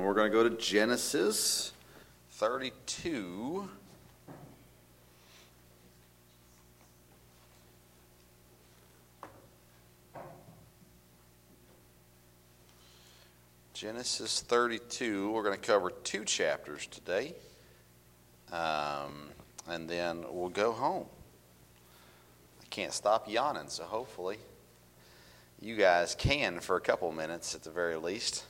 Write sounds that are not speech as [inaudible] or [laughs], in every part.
and we're going to go to Genesis 32. Genesis 32. We're going to cover two chapters today. Um, and then we'll go home. I can't stop yawning, so hopefully you guys can for a couple minutes at the very least.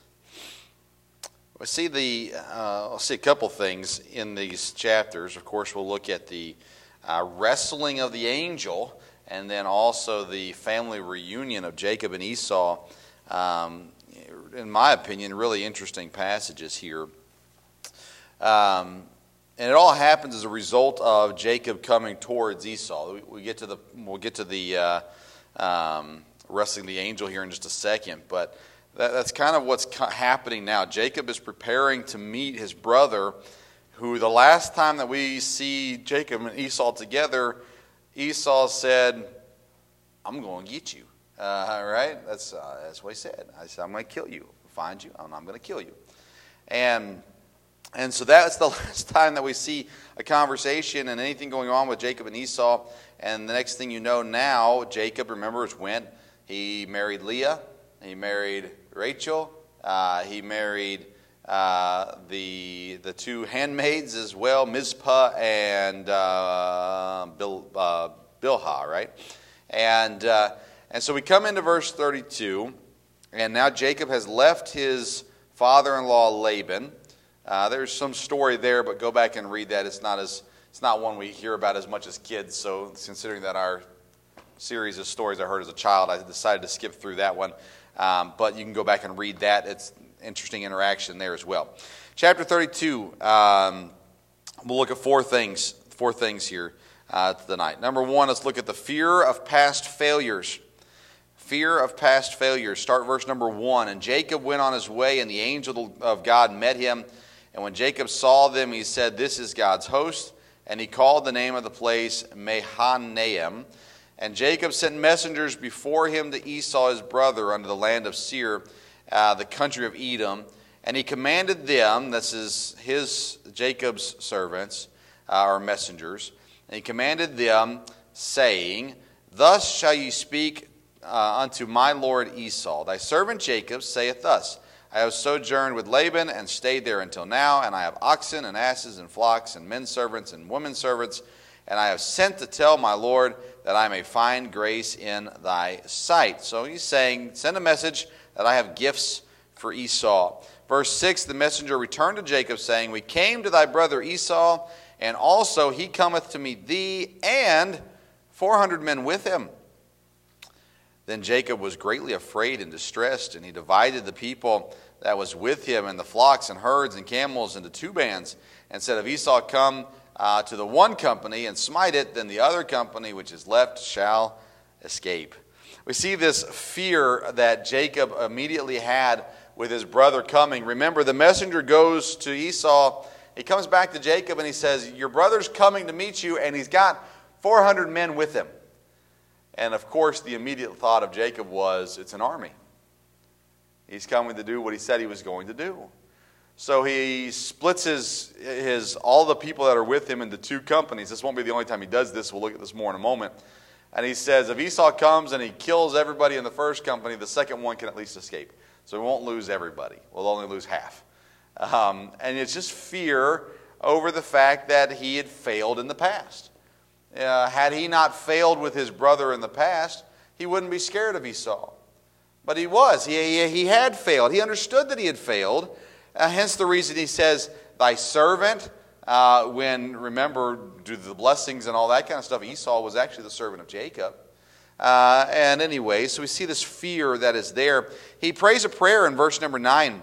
We see the uh, will see a couple things in these chapters. Of course, we'll look at the uh, wrestling of the angel, and then also the family reunion of Jacob and Esau. Um, in my opinion, really interesting passages here. Um, and it all happens as a result of Jacob coming towards Esau. We, we get to the we'll get to the uh, um, wrestling the angel here in just a second, but that, that's kind of what's happening now. Jacob is preparing to meet his brother, who the last time that we see Jacob and Esau together, Esau said, I'm going to get you. Uh, right? That's, uh, that's what he said. I said, I'm going to kill you. Find you, and I'm going to kill you. And, and so that's the [laughs] last time that we see a conversation and anything going on with Jacob and Esau. And the next thing you know now, Jacob, remember, went, he married Leah, he married Rachel. Uh, he married uh, the, the two handmaids as well, Mizpah and uh, Bil, uh, right? And, uh, and so we come into verse 32, and now Jacob has left his father in law Laban. Uh, there's some story there, but go back and read that. It's not, as, it's not one we hear about as much as kids, so considering that our series of stories I heard as a child, I decided to skip through that one. Um, but you can go back and read that. It's interesting interaction there as well. Chapter 32, um, we'll look at four things, four things here uh, tonight. Number one, let's look at the fear of past failures. Fear of past failures. Start verse number one. And Jacob went on his way, and the angel of God met him. And when Jacob saw them, he said, This is God's host. And he called the name of the place Mahanaim. And Jacob sent messengers before him to Esau his brother unto the land of Seir, uh, the country of Edom. And he commanded them, this is his, Jacob's servants, uh, messengers, and he commanded them, saying, Thus shall ye speak uh, unto my lord Esau. Thy servant Jacob saith thus, I have sojourned with Laban and stayed there until now, and I have oxen and asses and flocks and men servants and women servants, and I have sent to tell my lord that I may find grace in thy sight. So he's saying, Send a message that I have gifts for Esau. Verse 6 The messenger returned to Jacob, saying, We came to thy brother Esau, and also he cometh to meet thee, and 400 men with him. Then Jacob was greatly afraid and distressed, and he divided the people that was with him and the flocks and herds and camels into two bands, and said, If Esau come uh, to the one company and smite it, then the other company which is left shall escape. We see this fear that Jacob immediately had with his brother coming. Remember, the messenger goes to Esau. He comes back to Jacob and he says, Your brother's coming to meet you, and he's got 400 men with him. And of course, the immediate thought of Jacob was, It's an army. He's coming to do what he said he was going to do. So he splits his, his, all the people that are with him into two companies. This won't be the only time he does this. We'll look at this more in a moment. And he says, if Esau comes and he kills everybody in the first company, the second one can at least escape. So we won't lose everybody. We'll only lose half. Um, and it's just fear over the fact that he had failed in the past. Uh, had he not failed with his brother in the past, he wouldn't be scared of Esau. But he was. He, he, he had failed. He understood that he had failed. Uh, hence the reason he says, Thy servant, uh, when, remember, due to the blessings and all that kind of stuff, Esau was actually the servant of Jacob. Uh, and anyway, so we see this fear that is there. He prays a prayer in verse number 9.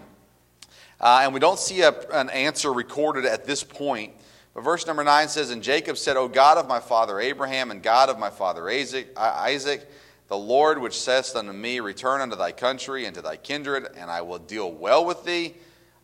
Uh, and we don't see a, an answer recorded at this point. But verse number 9 says, And Jacob said, O God of my father Abraham and God of my father Isaac, Isaac the Lord which saith unto me, Return unto thy country and to thy kindred, and I will deal well with thee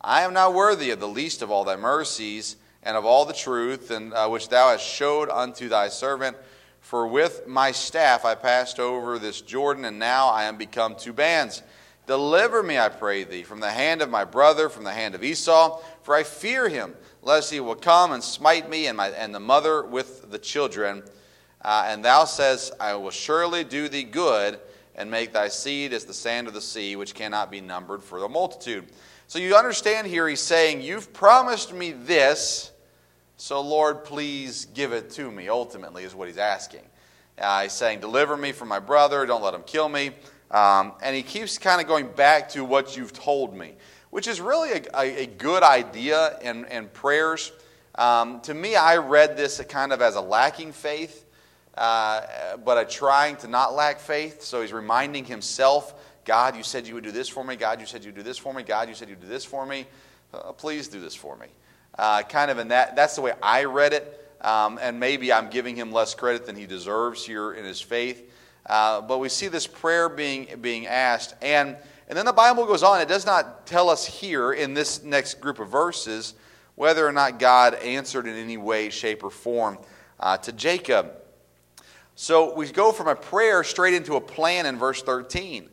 I am not worthy of the least of all thy mercies and of all the truth and uh, which thou hast showed unto thy servant. For with my staff I passed over this Jordan, and now I am become two bands. Deliver me, I pray thee, from the hand of my brother, from the hand of Esau, for I fear him, lest he will come and smite me and, my, and the mother with the children. Uh, and thou says, I will surely do thee good, and make thy seed as the sand of the sea, which cannot be numbered for the multitude. So you understand here, he's saying, You've promised me this, so Lord, please give it to me, ultimately, is what he's asking. Uh, he's saying, Deliver me from my brother, don't let him kill me. Um, and he keeps kind of going back to what you've told me, which is really a, a, a good idea in, in prayers. Um, to me, I read this kind of as a lacking faith, uh, but a trying to not lack faith. So he's reminding himself God, you said you would do this for me. God, you said you'd do this for me. God, you said you'd do this for me. Uh, please do this for me. Uh, kind of in that, that's the way I read it. Um, and maybe I'm giving him less credit than he deserves here in his faith. Uh, but we see this prayer being, being asked. And, and then the Bible goes on. It does not tell us here in this next group of verses whether or not God answered in any way, shape, or form uh, to Jacob. So we go from a prayer straight into a plan in verse 13.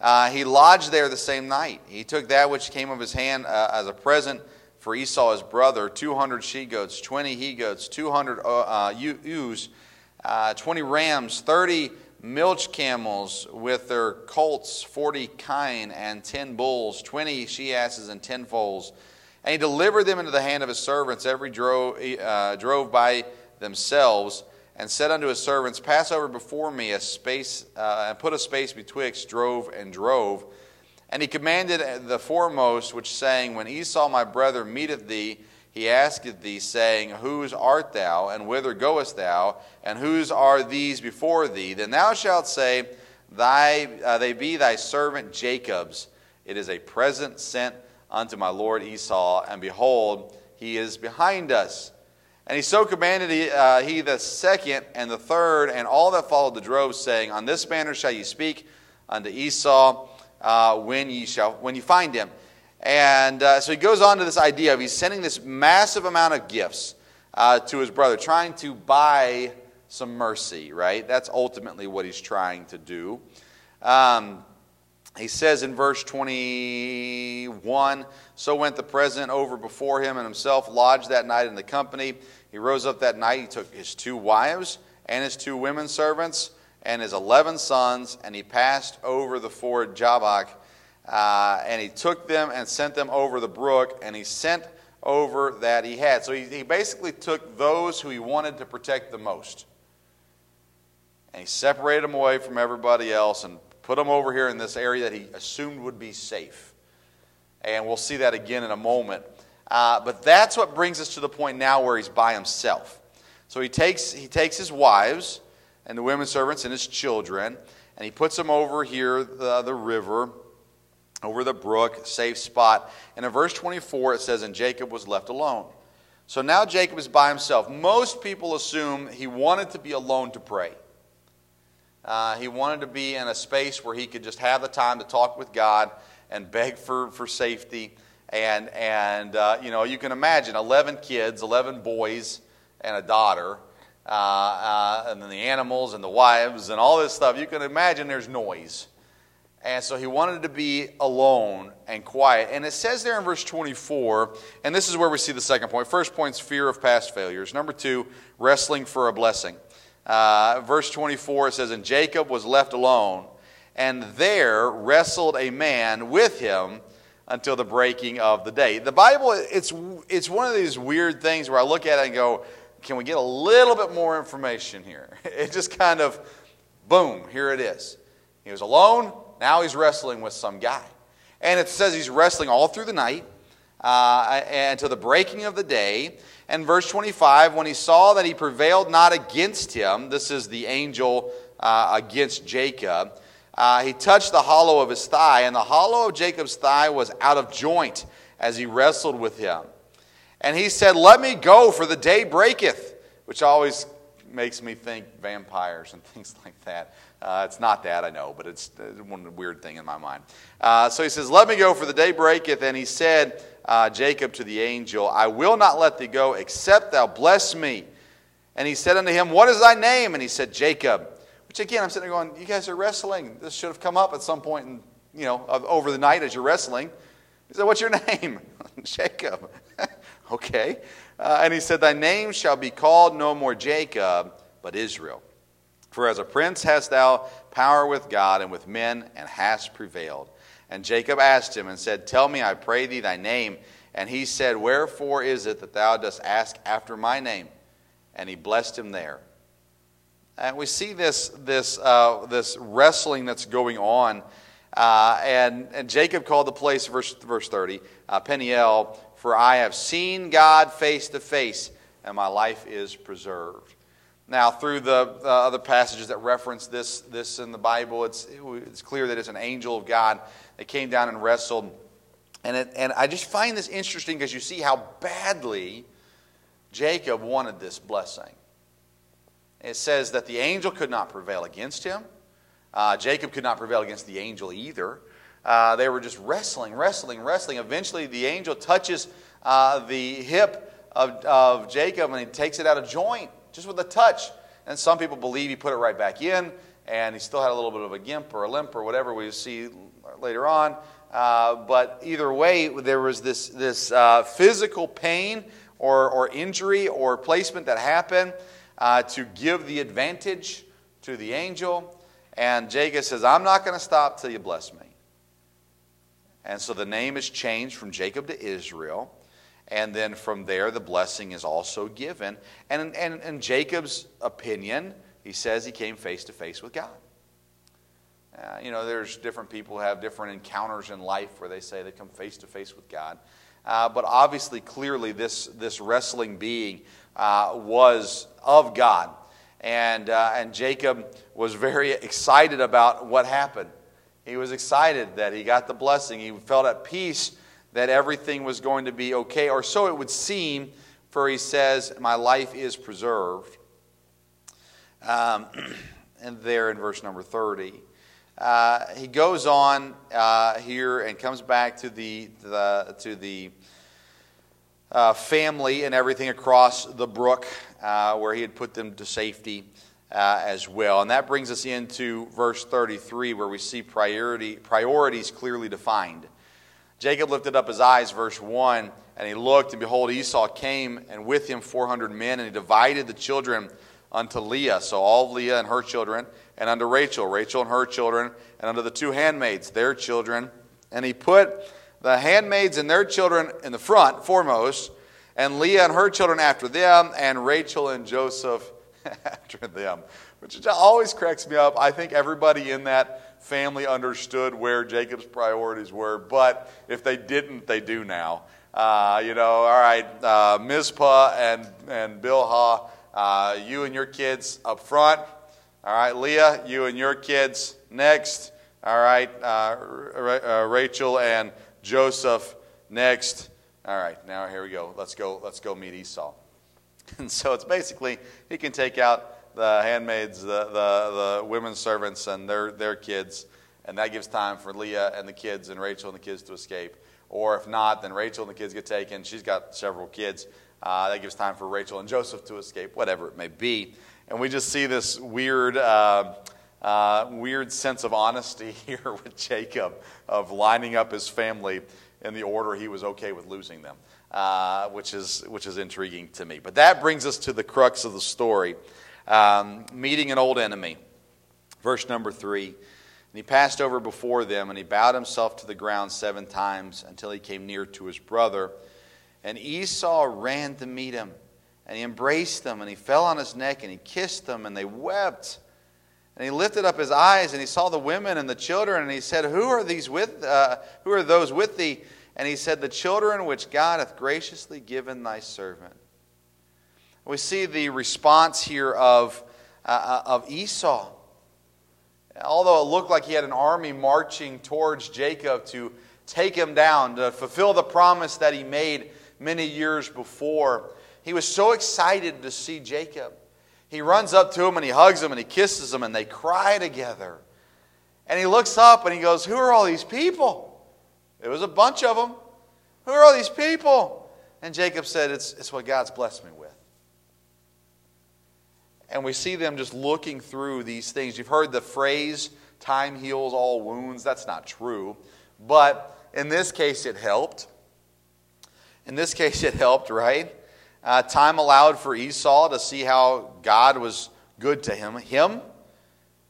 Uh, he lodged there the same night. He took that which came of his hand uh, as a present for Esau his brother 200 she goats, 20 he goats, 200 uh, ewes, uh, 20 rams, 30 milch camels with their colts, 40 kine, and 10 bulls, 20 she asses, and 10 foals. And he delivered them into the hand of his servants, every drove, uh, drove by themselves, and said unto his servants, Pass over before me a space, uh, and put a space betwixt drove and drove. And he commanded the foremost, which saying, When Esau my brother meeteth thee, he asketh thee, saying, Whose art thou, and whither goest thou, and whose are these before thee? Then thou shalt say, thy, uh, They be thy servant Jacob's. It is a present sent unto my lord Esau, and behold, he is behind us. And he so commanded he, uh, he the second and the third, and all that followed the drove, saying, On this manner shall ye speak unto Esau uh, when ye shall when you find him. And uh, so he goes on to this idea of he's sending this massive amount of gifts uh, to his brother, trying to buy some mercy, right? That's ultimately what he's trying to do. Um, he says in verse 21 So went the president over before him and himself lodged that night in the company. He rose up that night. He took his two wives and his two women servants and his 11 sons, and he passed over the ford Jabbok uh, and he took them and sent them over the brook, and he sent over that he had. So he, he basically took those who he wanted to protect the most. And he separated them away from everybody else and put them over here in this area that he assumed would be safe. And we'll see that again in a moment. Uh, but that's what brings us to the point now where he's by himself. So he takes, he takes his wives and the women servants and his children, and he puts them over here, the, the river over the brook, safe spot. And in verse 24, it says, And Jacob was left alone. So now Jacob is by himself. Most people assume he wanted to be alone to pray. Uh, he wanted to be in a space where he could just have the time to talk with God and beg for, for safety. And, and uh, you know, you can imagine 11 kids, 11 boys, and a daughter, uh, uh and then the animals and the wives and all this stuff. You can imagine there's noise. And so he wanted to be alone and quiet. And it says there in verse 24, and this is where we see the second point. First point is fear of past failures. Number two, wrestling for a blessing. Uh, verse 24, it says, And Jacob was left alone, and there wrestled a man with him until the breaking of the day. The Bible, it's, it's one of these weird things where I look at it and go, Can we get a little bit more information here? [laughs] It just kind of, boom, here it is. He was alone now he's wrestling with some guy. And it says he's wrestling all through the night uh, the breaking of the day. And verse 25, when he saw that he prevailed not against him, this is the angel uh, against Jacob, uh, he touched the hollow of his thigh, and the hollow of Jacob's thigh was out of joint as he wrestled with him. And he said, Let me go, for the day breaketh, which always makes me think vampires and [laughs] things like that. Uh, it's not that, I know, but it's one weird thing in my mind. Uh, so he says, Let me go, for the day breaketh. And he said, uh, Jacob to the angel, I will not let thee go, except thou bless me. And he said unto him, What is thy name? And he said, Jacob. Which again, I'm sitting there going, You guys are wrestling. This should have come up at some point in you know, over the night as you're wrestling. He said, What's your [laughs] name? [laughs] Jacob. [laughs] okay. Uh, and he said, Thy name shall be called no more Jacob, but Israel. For as a prince hast thou power with God and with men, and hast prevailed. And Jacob asked him and said, Tell me, I pray thee, thy name. And he said, Wherefore is it that thou dost ask after my name? And he blessed him there. And we see this, this, uh, this wrestling that's going on. Uh, and, and Jacob called the place, verse, verse 30, uh, Peniel, for I have seen God face to face, and my life is preserved. Now, through the uh, other passages that reference this, this in the Bible, it's, it's clear that it's an angel of God that came down and wrestled. And, it, and I just find this interesting because you see how badly Jacob wanted this blessing. It says that the angel could not prevail against him. Uh, Jacob could not prevail against the angel either. Uh, they were just wrestling, wrestling, wrestling. Eventually, the angel touches uh, the hip of, of Jacob and he takes it out of joint just with a touch. And some people believe he put it right back in, and he still had a little bit of a gimp or a limp or whatever we see later on. Uh, but either way, there was this, this uh, physical pain or, or injury or placement that happened uh, to give the advantage to the angel. And Jacob says, I'm not going to stop till you bless me. And so the name is changed from Jacob to Israel. And then from there, the blessing is also given. And in, in Jacob's opinion, he says he came face to face with God. Uh, you know, there's different people who have different encounters in life where they say they come face to face with God. Uh, but obviously, clearly, this, this wrestling being uh, was of God. And, uh, and Jacob was very excited about what happened. He was excited that he got the blessing. He felt at peace that everything was going to be okay, or so it would seem, for he says, My life is preserved. Um, [clears throat] and there in verse number 30. Uh, he goes on uh, here and comes back to the, the to the uh, family and everything across the brook uh, where he had put them to safety uh, as well. And that brings us into verse 33 where we see priority, priorities clearly defined. Jacob lifted up his eyes, verse 1, and he looked, and behold, Esau came, and with him 400 men, and he divided the children unto Leah, so all Leah and her children, and unto Rachel, Rachel and her children, and unto the two handmaids, their children. And he put the handmaids and their children in the front, foremost, and Leah and her children after them, and Rachel and Joseph [laughs] after them, which always cracks me up. I think everybody in that family understood where Jacob's priorities were, but if they didn't, they do now. Uh, you know, all right, uh, Mizpah and, and Bilhah, uh, you and your kids up front. All right, Leah, you and your kids next. All right, uh, uh, Rachel and Joseph next. All right, now here we go. Let's go. Let's go meet Esau. [laughs] And so it's basically he can take out the handmaids, the, the, the women servants, and their, their kids. And that gives time for Leah and the kids and Rachel and the kids to escape. Or if not, then Rachel and the kids get taken. She's got several kids. Uh, that gives time for Rachel and Joseph to escape, whatever it may be. And we just see this weird, uh, uh, weird sense of honesty [laughs] here with Jacob of lining up his family in the order he was okay with losing them, uh, which, is, which is intriguing to me. But that brings us to the crux of the story um, meeting an old enemy. Verse number three. And he passed over before them, and he bowed himself to the ground seven times until he came near to his brother. And Esau ran to meet him, and he embraced them, and he fell on his neck, and he kissed them, and they wept. And he lifted up his eyes, and he saw the women and the children, and he said, Who are these with? Uh, who are those with thee? And he said, The children which God hath graciously given thy servant. We see the response here of, uh, uh, of Esau. Although it looked like he had an army marching towards Jacob to take him down, to fulfill the promise that he made many years before, he was so excited to see Jacob. He runs up to him and he hugs him and he kisses him and they cry together. And he looks up and he goes, Who are all these people? It was a bunch of them. Who are all these people? And Jacob said, It's, it's what God's blessed me with. And we see them just looking through these things. You've heard the phrase time heals all wounds. That's not true. But in this case, it helped. In this case, it helped, right? Uh, time allowed for Esau to see how God was good to him. Him,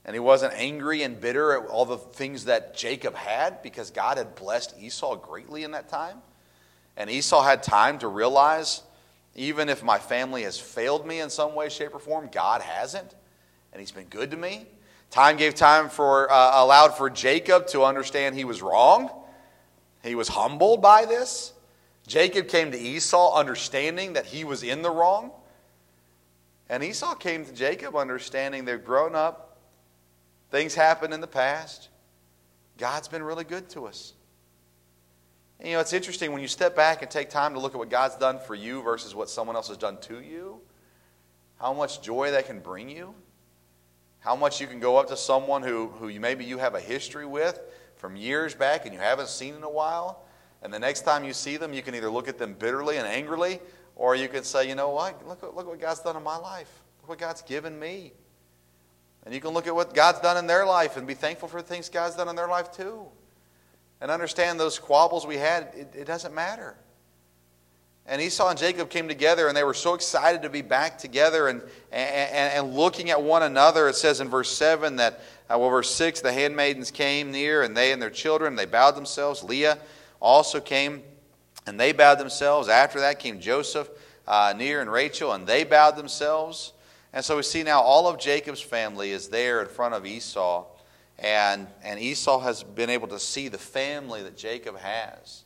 and he wasn't angry and bitter at all the things that Jacob had because God had blessed Esau greatly in that time. And Esau had time to realize even if my family has failed me in some way, shape, or form, God hasn't. And he's been good to me. Time gave time for, uh, allowed for Jacob to understand he was wrong. He was humbled by this. Jacob came to Esau understanding that he was in the wrong. And Esau came to Jacob understanding they've grown up, things happened in the past. God's been really good to us. And, you know, it's interesting when you step back and take time to look at what God's done for you versus what someone else has done to you, how much joy that can bring you, how much you can go up to someone who, who maybe you have a history with from years back and you haven't seen in a while. And the next time you see them, you can either look at them bitterly and angrily, or you can say, you know what? Look, look what God's done in my life. Look what God's given me. And you can look at what God's done in their life and be thankful for the things God's done in their life too and understand those squabbles we had, it, it doesn't matter. And Esau and Jacob came together and they were so excited to be back together and, and, and looking at one another. It says in verse 7 that, uh, well, verse 6, the handmaidens came near and they and their children, they bowed themselves. Leah also came and they bowed themselves. After that came Joseph uh, near and Rachel and they bowed themselves. And so we see now all of Jacob's family is there in front of Esau. And, and Esau has been able to see the family that Jacob has.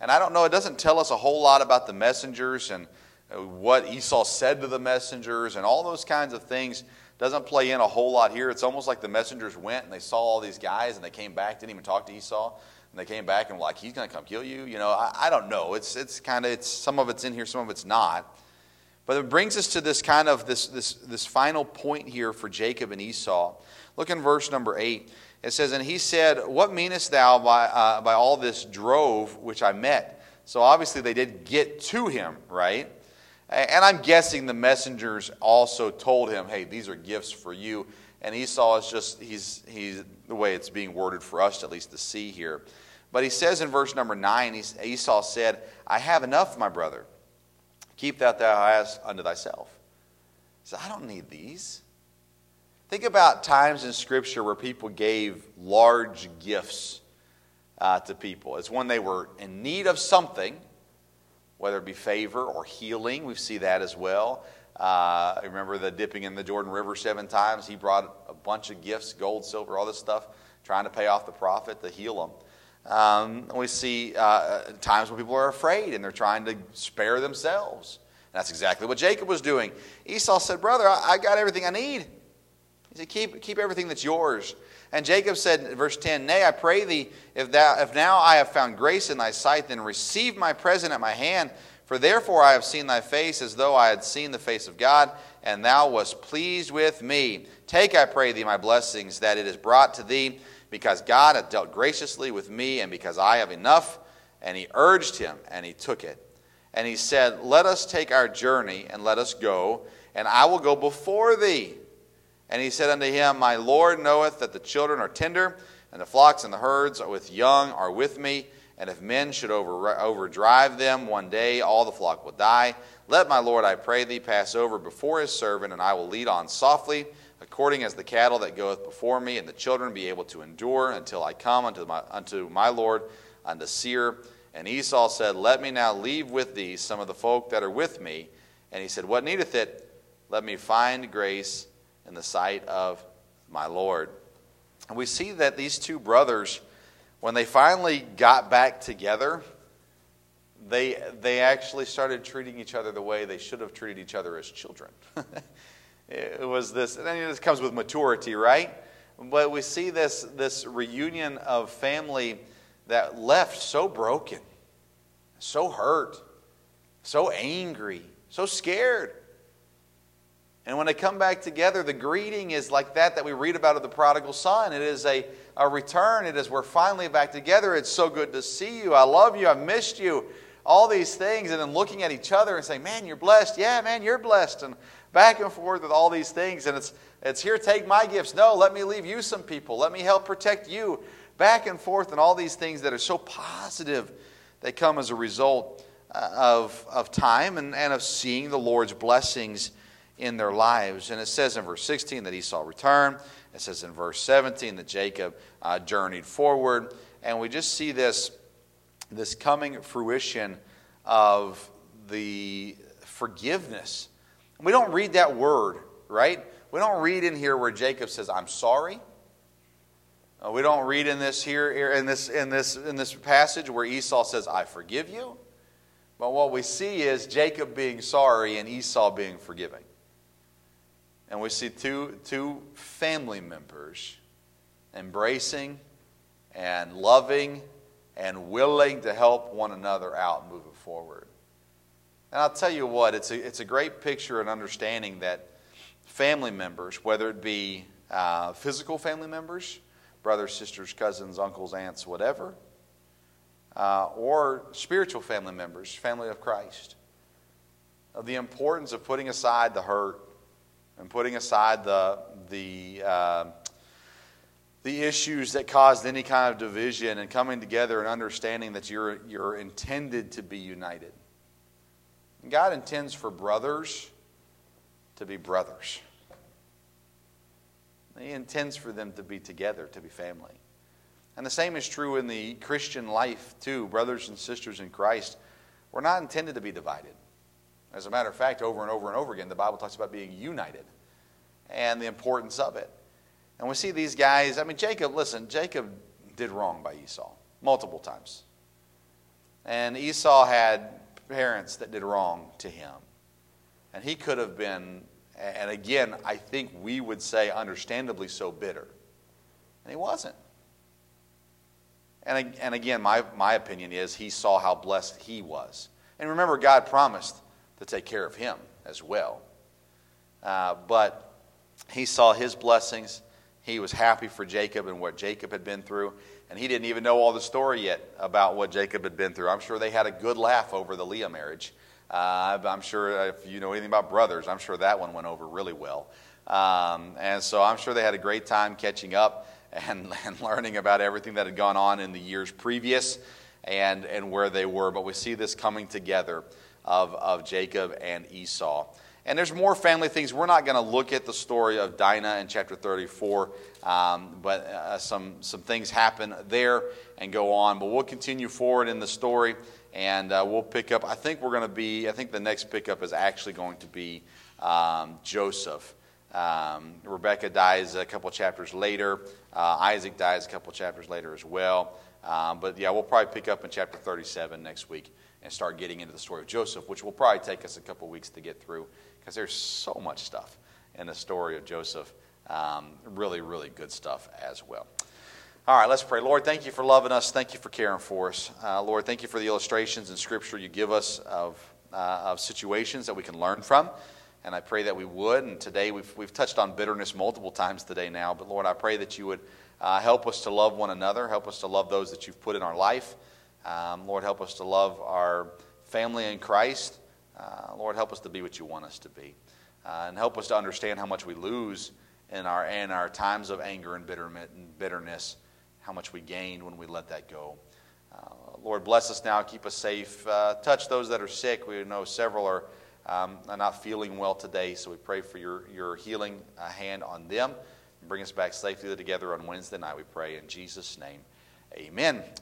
And I don't know, it doesn't tell us a whole lot about the messengers and uh, what Esau said to the messengers and all those kinds of things doesn't play in a whole lot here. It's almost like the messengers went and they saw all these guys and they came back, didn't even talk to Esau. And they came back and were like, he's going to come kill you. You know, I, I don't know. It's, it's kind of, it's, some of it's in here, some of it's not. But it brings us to this kind of, this, this, this final point here for Jacob and Esau. Look in verse number 8. It says, And he said, What meanest thou by, uh, by all this drove which I met? So obviously they did get to him, right? And I'm guessing the messengers also told him, Hey, these are gifts for you. And Esau is just, he's, he's the way it's being worded for us at least to see here. But he says in verse number 9, Esau said, I have enough, my brother. Keep that thou hast unto thyself. Said, I don't need these. Think about times in Scripture where people gave large gifts uh, to people. It's when they were in need of something, whether it be favor or healing. We see that as well. Uh, remember the dipping in the Jordan River seven times? He brought a bunch of gifts gold, silver, all this stuff, trying to pay off the prophet to heal him. Um, we see uh, times when people are afraid and they're trying to spare themselves. And that's exactly what Jacob was doing. Esau said, Brother, I, I got everything I need. He said, keep, keep everything that's yours. And Jacob said, verse 10, Nay, I pray thee, if, thou, if now I have found grace in thy sight, then receive my present at my hand. For therefore I have seen thy face as though I had seen the face of God, and thou wast pleased with me. Take, I pray thee, my blessings, that it is brought to thee, because God hath dealt graciously with me, and because I have enough. And he urged him, and he took it. And he said, Let us take our journey, and let us go, and I will go before thee. And he said unto him, My Lord knoweth that the children are tender, and the flocks and the herds with young are with me. And if men should over, overdrive them one day, all the flock will die. Let my Lord, I pray thee, pass over before his servant, and I will lead on softly, according as the cattle that goeth before me, and the children be able to endure until I come unto my, unto my Lord, unto Seir. And Esau said, Let me now leave with thee some of the folk that are with me. And he said, What needeth it? Let me find grace in the sight of my Lord. And we see that these two brothers, when they finally got back together, they, they actually started treating each other the way they should have treated each other as children. [laughs] it was this, and this comes with maturity, right? But we see this, this reunion of family that left so broken, so hurt, so angry, so scared. And when they come back together, the greeting is like that that we read about of the prodigal son. It is a, a return. It is we're finally back together. It's so good to see you. I love you. I missed you. All these things. And then looking at each other and saying, man, you're blessed. Yeah, man, you're blessed. And back and forth with all these things. And it's, it's here, take my gifts. No, let me leave you some people. Let me help protect you. Back and forth, and all these things that are so positive, they come as a result uh, of, of time and, and of seeing the Lord's blessings in their lives. And it says in verse 16 that Esau returned. It says in verse 17 that Jacob uh, journeyed forward. And we just see this, this coming fruition of the forgiveness. We don't read that word, right? We don't read in here where Jacob says, I'm sorry. Uh, we don't read in this here in this in this in this passage where Esau says, I forgive you. But what we see is Jacob being sorry and Esau being forgiving. And we see two, two family members embracing and loving and willing to help one another out moving forward. And I'll tell you what, it's a, it's a great picture and understanding that family members, whether it be uh, physical family members, brothers, sisters, cousins, uncles, aunts, whatever, uh, or spiritual family members, family of Christ, of the importance of putting aside the hurt and putting aside the, the, uh, the issues that caused any kind of division and coming together and understanding that you're, you're intended to be united. God intends for brothers to be brothers. He intends for them to be together, to be family. And the same is true in the Christian life, too. Brothers and sisters in Christ, we're not intended to be divided. As a matter of fact, over and over and over again, the Bible talks about being united and the importance of it. And we see these guys, I mean, Jacob, listen, Jacob did wrong by Esau multiple times. And Esau had parents that did wrong to him. And he could have been, and again, I think we would say understandably so bitter. And he wasn't. And, and again, my, my opinion is he saw how blessed he was. And remember, God promised to take care of him as well. Uh, but he saw his blessings. He was happy for Jacob and what Jacob had been through. And he didn't even know all the story yet about what Jacob had been through. I'm sure they had a good laugh over the Leah marriage. Uh, I'm sure if you know anything about brothers, I'm sure that one went over really well. Um, and so I'm sure they had a great time catching up [laughs] and, and learning about everything that had gone on in the years previous and, and where they were. But we see this coming together of, of Jacob and Esau. And there's more family things. We're not going to look at the story of Dinah in chapter 34, um, but uh, some, some things happen there and go on. But we'll continue forward in the story and uh, we'll pick up. I think we're going to be, I think the next pickup is actually going to be um, Joseph. Um, Rebecca dies a couple chapters later. Uh, Isaac dies a couple chapters later as well. Um, but yeah, we'll probably pick up in chapter 37 next week and start getting into the story of Joseph, which will probably take us a couple weeks to get through because there's so much stuff in the story of Joseph. Um, really, really good stuff as well. All right, let's pray. Lord, thank you for loving us. Thank you for caring for us. Uh, Lord, thank you for the illustrations in Scripture you give us of, uh, of situations that we can learn from. And I pray that we would. And today we've, we've touched on bitterness multiple times today now. But Lord, I pray that you would uh, help us to love one another, help us to love those that you've put in our life. Um, Lord, help us to love our family in Christ. Uh, Lord, help us to be what you want us to be. Uh, and help us to understand how much we lose in our, in our times of anger and bitterness, how much we gain when we let that go. Uh, Lord, bless us now. Keep us safe. Uh, touch those that are sick. We know several are, um, are not feeling well today, so we pray for your, your healing uh, hand on them. Bring us back safely together on Wednesday night, we pray. In Jesus' name, amen.